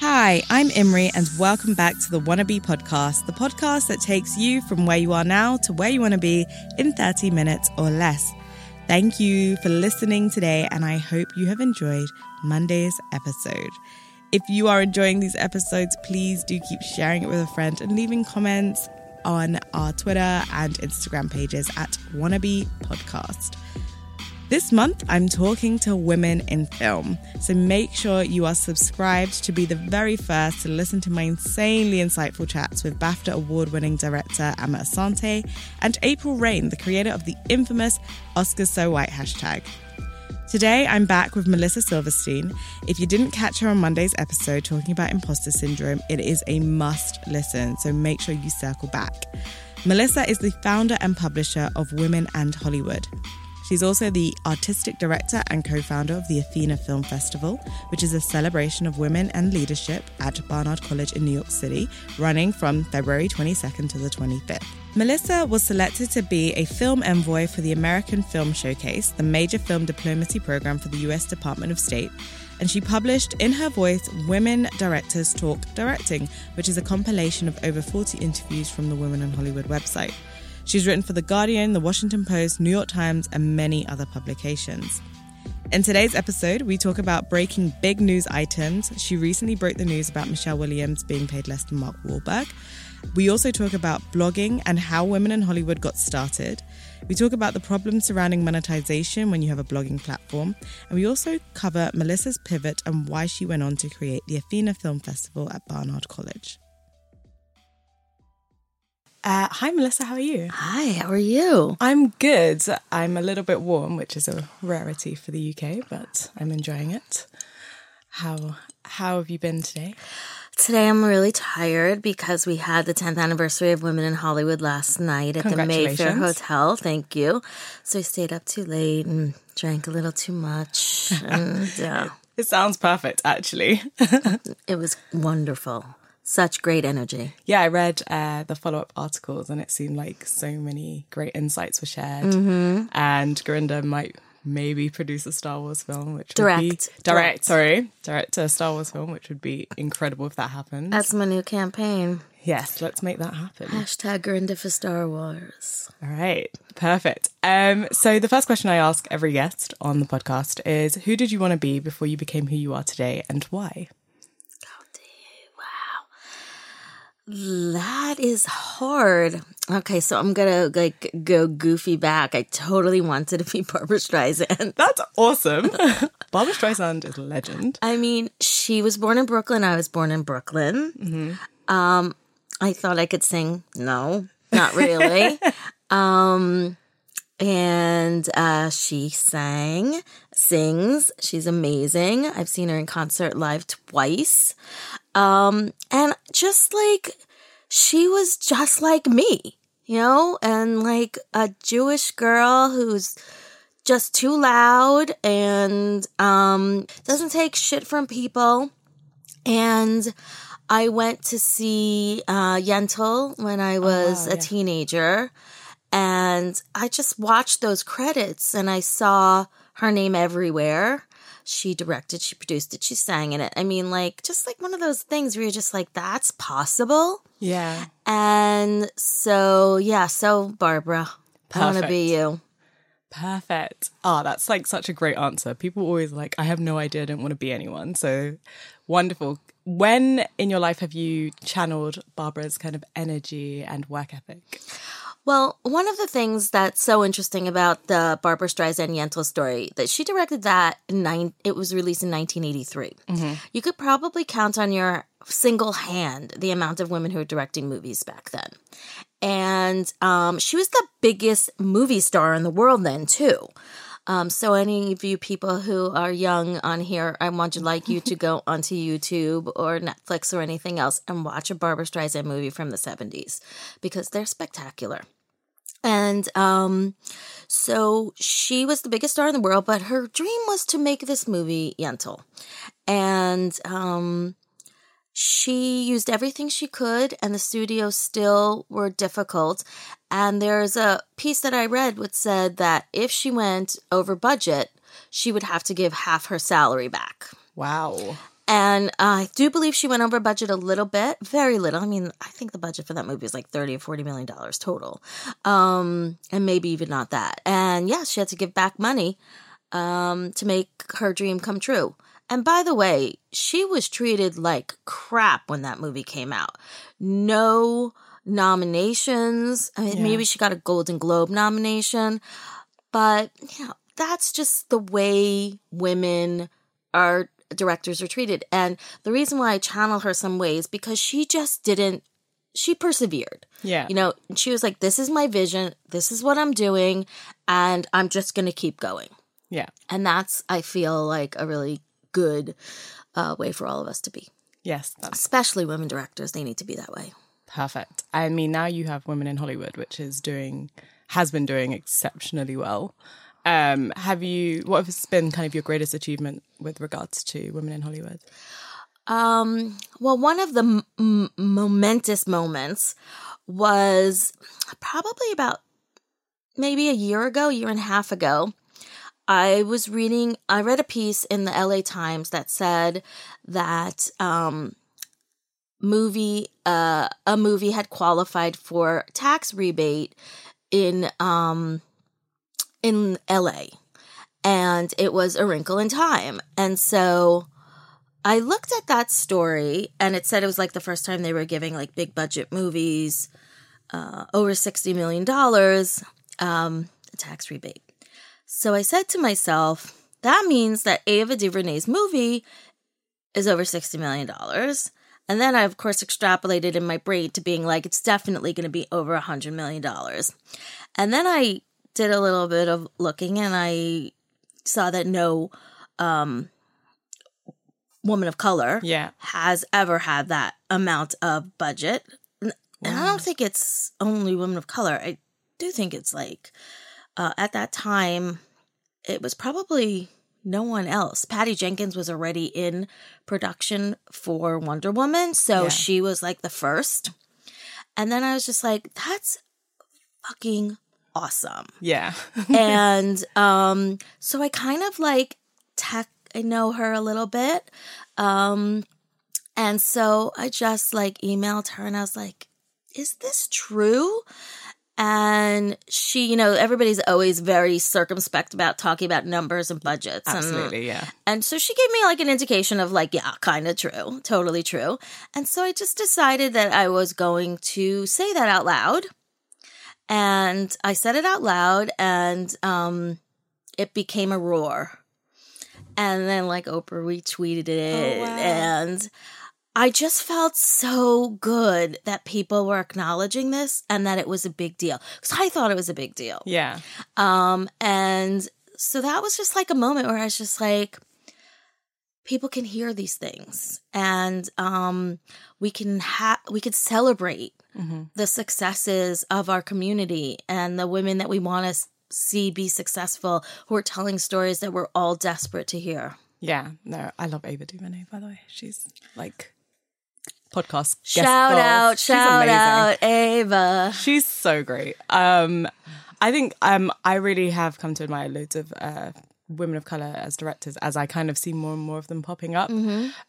Hi, I'm Imri, and welcome back to the Wannabe podcast, the podcast that takes you from where you are now to where you want to be in 30 minutes or less. Thank you for listening today, and I hope you have enjoyed Monday's episode. If you are enjoying these episodes, please do keep sharing it with a friend and leaving comments on our Twitter and Instagram pages at Wannabe Podcast. This month, I'm talking to women in film. So make sure you are subscribed to be the very first to listen to my insanely insightful chats with BAFTA award winning director Amma Asante and April Reign, the creator of the infamous Oscars So White hashtag. Today, I'm back with Melissa Silverstein. If you didn't catch her on Monday's episode talking about imposter syndrome, it is a must listen, so make sure you circle back. Melissa is the founder and publisher of Women and Hollywood. She's also the artistic director and co founder of the Athena Film Festival, which is a celebration of women and leadership at Barnard College in New York City, running from February 22nd to the 25th. Melissa was selected to be a film envoy for the American Film Showcase, the major film diplomacy program for the US Department of State, and she published in her voice Women Directors Talk Directing, which is a compilation of over 40 interviews from the Women in Hollywood website. She's written for The Guardian, The Washington Post, New York Times, and many other publications. In today's episode, we talk about breaking big news items. She recently broke the news about Michelle Williams being paid less than Mark Wahlberg. We also talk about blogging and how women in Hollywood got started. We talk about the problems surrounding monetization when you have a blogging platform. And we also cover Melissa's pivot and why she went on to create the Athena Film Festival at Barnard College. Uh, hi, Melissa. How are you? Hi, how are you? I'm good. I'm a little bit warm, which is a rarity for the UK, but I'm enjoying it. How how have you been today? Today I'm really tired because we had the 10th anniversary of Women in Hollywood last night at the Mayfair Hotel. Thank you. So I stayed up too late and drank a little too much. And, uh, it sounds perfect, actually. it was wonderful. Such great energy. Yeah, I read uh, the follow up articles and it seemed like so many great insights were shared. Mm-hmm. And Gurinder might maybe produce a Star Wars film, which direct, would be direct, direct, sorry, direct a Star Wars film, which would be incredible if that happens. That's my new campaign. Yes, let's make that happen. Hashtag Gurinder for Star Wars. All right, perfect. Um, so the first question I ask every guest on the podcast is, who did you want to be before you became who you are today, and why? That is hard. Okay, so I'm gonna like go goofy back. I totally wanted to be Barbra Streisand. That's awesome. Barbra Streisand is a legend. I mean, she was born in Brooklyn. I was born in Brooklyn. Mm-hmm. Um, I thought I could sing. No, not really. um, and uh, she sang, sings. She's amazing. I've seen her in concert live twice. Um, and just like she was just like me, you know, and like a Jewish girl who's just too loud and um, doesn't take shit from people. And I went to see uh, Yentl when I was Oh, a yeah. teenager. And I just watched those credits and I saw her name everywhere. She directed, she produced it, she sang in it. I mean, like, just like one of those things where you're just like, that's possible. Yeah. And so, yeah, so Barbra, I want to be you. Perfect. Ah, that's like such a great answer. People always like, I have no idea, I don't want to be anyone. So wonderful. When in your life have you channeled Barbra's kind of energy and work ethic? Well, one of the things that's so interesting about the Barbra Streisand Yentl story that she directed that nine. It was released in 1983. You could probably count on your single hand the amount of women who were directing movies back then, and um, she was the biggest movie star in the world then too. Um, so any of you people who are young on here, I want to like you to go onto YouTube or Netflix or anything else and watch a Barbra Streisand movie from the 70s because they're spectacular. And um, so she was the biggest star in the world, but her dream was to make this movie, Yentl. And um, she used everything she could, and the studios still were difficult. And there's a piece that I read which said that if she went over budget, she would have to give half her salary back. Wow. And I do believe she went over budget a little bit, very little. I mean, I think the budget for that movie is like 30 or 40 million dollars total. Um, and maybe even not that. And yeah, she had to give back money um, to make her dream come true. And by the way, she was treated like crap when that movie came out. No nominations. I mean, Yeah. maybe she got a Golden Globe nomination, but you know, that's just the way women are directors are treated. And the reason why I channel her some ways because she just didn't she persevered. Yeah. You know, she was like this is my vision, this is what I'm doing, and I'm just going to keep going. Yeah. And that's I feel like a really good uh, way for all of us to be. Yes, Especially women directors, they need to be that way. perfect. I mean, now you have Women in Hollywood, which is doing, has been doing exceptionally well. Um, have you, what has been kind of your greatest achievement with regards to Women in Hollywood? Um, well, one of the m- momentous moments was probably about maybe a year ago, year and a half ago. I was reading, I read a piece in the LA Times that said that um, movie, uh, a movie had qualified for tax rebate in um, in LA, and it was A Wrinkle in Time, and so. I looked at that story and it said it was like the first time they were giving like big budget movies uh, over $60 million um, a tax rebate. So I said to myself, that means that Ava DuVernay's movie is over $60 million. And then I, of course, extrapolated in my brain to being like, it's definitely going to be over $100 million. And then I did a little bit of looking and I saw that no um, woman of color Yeah. has ever had that amount of budget. And and I don't think it's only women of color. I do think it's like uh, at that time, it was probably no one else. Patty Jenkins was already in production for Wonder Woman, so Yeah. she was like the first. And then I was just like, that's fucking awesome Yeah. and um so i kind of like tech i know her a little bit um and so i just like emailed her and i was like is this true and she you know everybody's always very circumspect about talking about numbers and budgets and- Absolutely. Yeah. and so she gave me like an indication of like, yeah, kind of true, totally true. And so I just decided that I was going to say that out loud. And I said it out loud and um it became a roar. And then like Oprah retweeted it Oh, wow. and I just felt so good that people were acknowledging this and that it was a big deal. Cuz I thought it was a big deal. Yeah. Um, and so that was just like a moment where I was just like, people can hear these things and um we can have we could celebrate the successes of our community and the women that we want to see be successful who are telling stories that we're all desperate to hear Yeah. No, I love Ava DuVernay, by the way. She's like podcast guest shout out shout out ava She's so great. Um, I think um, I really have come to admire loads of uh, women of color as directors as I kind of see more and more of them popping up.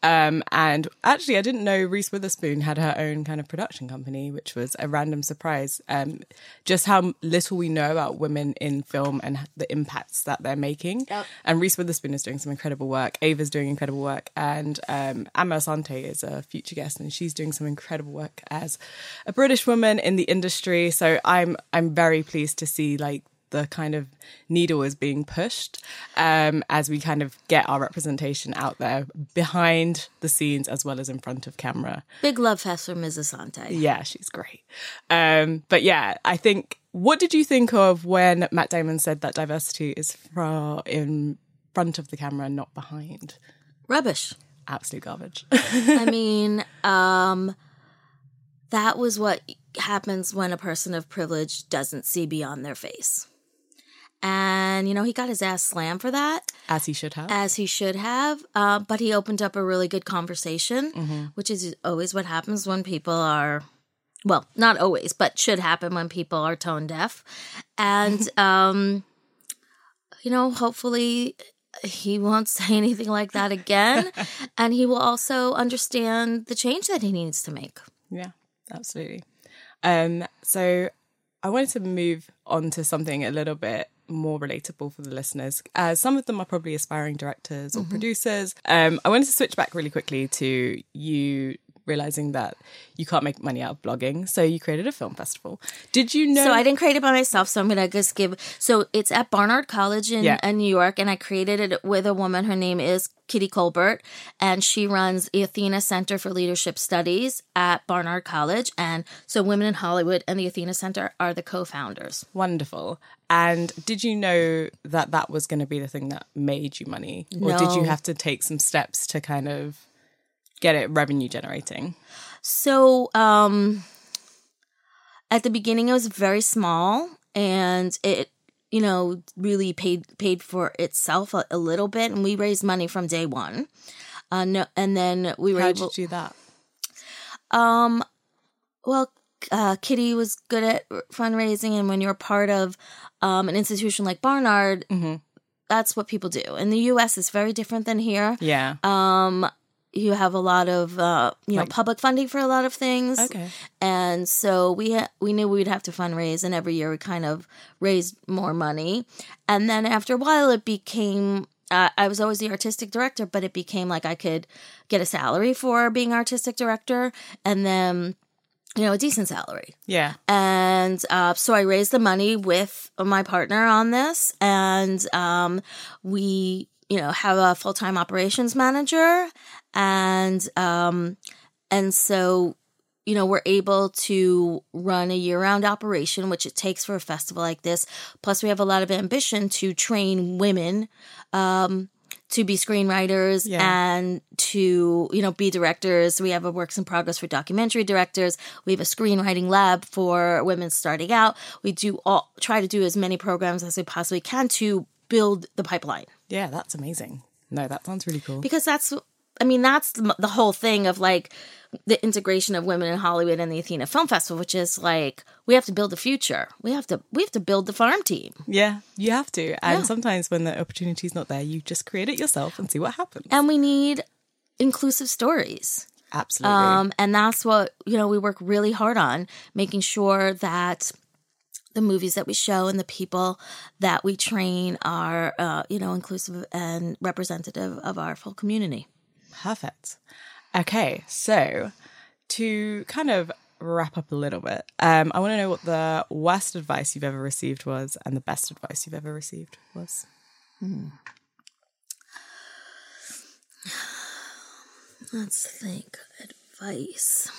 Um, and actually, I didn't know Reese Witherspoon had her own kind of production company, which was a random surprise. Um, just how little we know about women in film and the impacts that they're making. And Reese Witherspoon is doing some incredible work. Ava's doing incredible work, and um, Amma Asante is a future guest, and she's doing some incredible work as a British woman in the industry. So I'm I'm very pleased to see like the kind of needle is being pushed um, as we kind of get our representation out there behind the scenes as well as in front of camera. Big love fest for Ms. Asante. Yeah, she's great. Um, but yeah, I think. What did you think of when Matt Damon said that diversity is fra- in front of the camera, not behind? Rubbish. Absolute garbage. I mean, um, that was what happens when a person of privilege doesn't see beyond their face. And, you know, he got his ass slammed for that, as he should have. as he should have. Uh, but he opened up a really good conversation, which is always what happens when people are, well, not always, but should happen when people are tone deaf. And, um, you know, hopefully he won't say anything like that again. and he will also understand the change that he needs to make. Yeah, absolutely. Um, so I wanted to move on to something a little bit more relatable for the listeners. Uh, some of them are probably aspiring directors or producers. Um, I wanted to switch back really quickly to you realizing that you can't make money out of blogging, so you created a film festival. Did you know? So I didn't create it by myself. So I'm gonna just give. So it's at Barnard College in, Yeah. in New York, and I created it with a woman. Her name is Kitty Kolbert, and she runs the Athena Center for Leadership Studies at Barnard College. And so Women in Hollywood and the Athena Center are the co-founders. Wonderful. And did you know that that was going to be the thing that made you money? Or did you have to take some steps to kind of get it revenue generating? So um at the beginning it was very small and it you know really paid paid for itself a, a little bit and we raised money from day one. Uh no and then we were How able did you do that? um well uh, Kitty was good at fundraising, and when you're part of um, an institution like Barnard, that's what people do. In the U.S., it's very different than here. Yeah. Um, you have a lot of uh, you know public funding for a lot of things. Okay. And so we ha- we knew we'd have to fundraise, and every year we kind of raised more money. And then after a while, it became uh, I was always the artistic director, but it became like I could get a salary for being artistic director, and then you know a decent salary. Yeah. And uh, so I raised the money with my partner on this, and um, we, you know, have a full time operations manager, and um, and so you know we're able to run a year round operation, which it takes for a festival like this. Plus, we have a lot of ambition to train women. Um, to be screenwriters Yeah. and to you know be directors we have a works in progress for documentary directors we have a screenwriting lab for women starting out we do all try to do as many programs as we possibly can to build the pipeline Yeah, that's amazing. No, that sounds really cool. because that's i mean that's the, whole thing of like the integration of women in hollywood and the athena film festival which is like we have to build the future we have to we have to build the farm team Yeah, you have to. And Yeah. sometimes when the opportunity's not there, you just create it yourself and see what happens. and we need inclusive stories Absolutely. Um, and that's what, you know, we work really hard on making sure that the movies that we show and the people that we train are, uh, you know, inclusive and representative of our full community. Perfect. Okay, so to kind of wrap up a little bit, um, I want to know what the worst advice you've ever received was and the best advice you've ever received was. Let's think. Advice.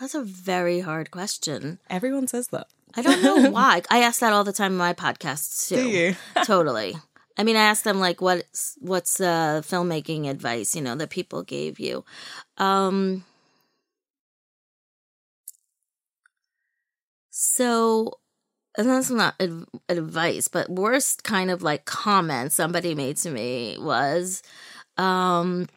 That's a very hard question. Everyone says that. I don't know why. I ask that all the time in my podcasts too. Do you? totally. I mean, I asked them like, what's what's uh, filmmaking advice? You know that people gave you. Um, so, and that's not ad- advice, but worst kind of like comment somebody made to me was, um,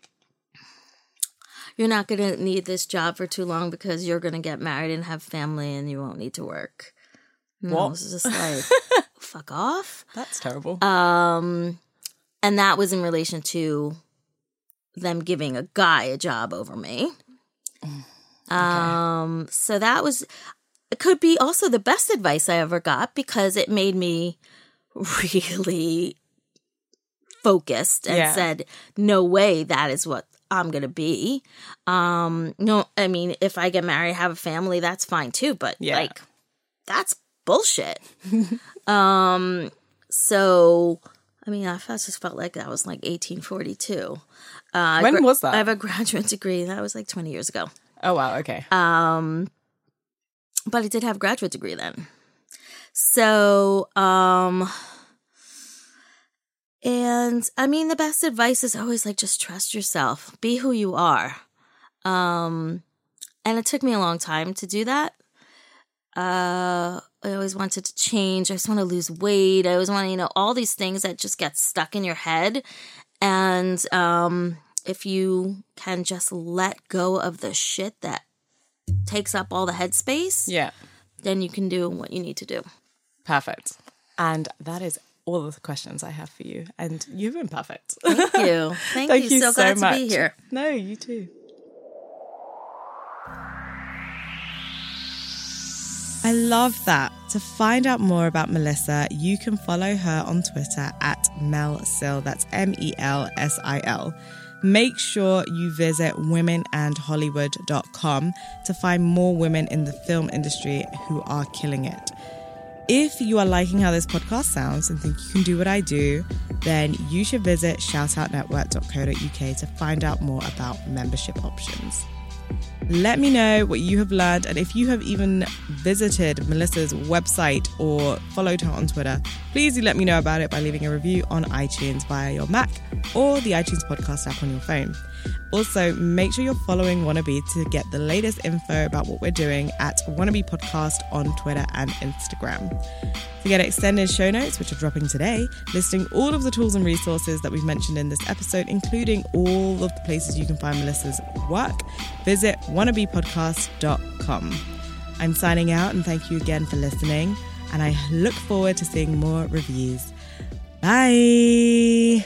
"You're not going to need this job for too long because you're going to get married and have family, and you won't need to work." No, What? it was just like, fuck off. That's terrible. Um, and that was in relation to them giving a guy a job over me. Um, so that was it could be also the best advice I ever got because it made me really focused and Yeah. said, "No way, that is what I'm gonna be." Um, no, I mean, if I get married, have a family, that's fine too. But Yeah. like, that's bullshit. um, so I mean, I just felt like that was like 1842. Uh, When gra- was that? I have a graduate degree. That was like 20 years ago. oh wow. Okay. Um, but I did have a graduate degree then. So, um, and I mean, the best advice is always like just trust yourself, be who you are. Um, and it took me a long time to do that. Uh, I always wanted to change. I just want to lose weight. I always want to, you know, all these things that just get stuck in your head. And um, if you can just let go of the shit that takes up all the headspace, Yeah. then you can do what you need to do. Perfect. And that is all of the questions I have for you. And you've been perfect. Thank you. Thank, Thank you. you So so glad much. to be here. No, you too. I love that. To find out more about Melissa, you can follow her on Twitter at Mel Sil. That's M E L S I L. Make sure you visit womenandhollywood.com to find more women in the film industry who are killing it. If you are liking how this podcast sounds and think you can do what I do, then you should visit shoutoutnetwork.co.uk to find out more about membership options. Let me know what you have learned, and if you have even visited Melissa's website or followed her on Twitter, please do let me know about it by leaving a review on iTunes via your Mac or the iTunes podcast app on your phone. Also, make sure you're following Wannabe to get the latest info about what we're doing at Wannabe Podcast on Twitter and Instagram. To get extended show notes, which are dropping today, listing all of the tools and resources that we've mentioned in this episode, including all of the places you can find Melissa's work, visit wannabepodcast.com. I'm signing out and thank you again for listening, and I look forward to seeing more reviews. Bye.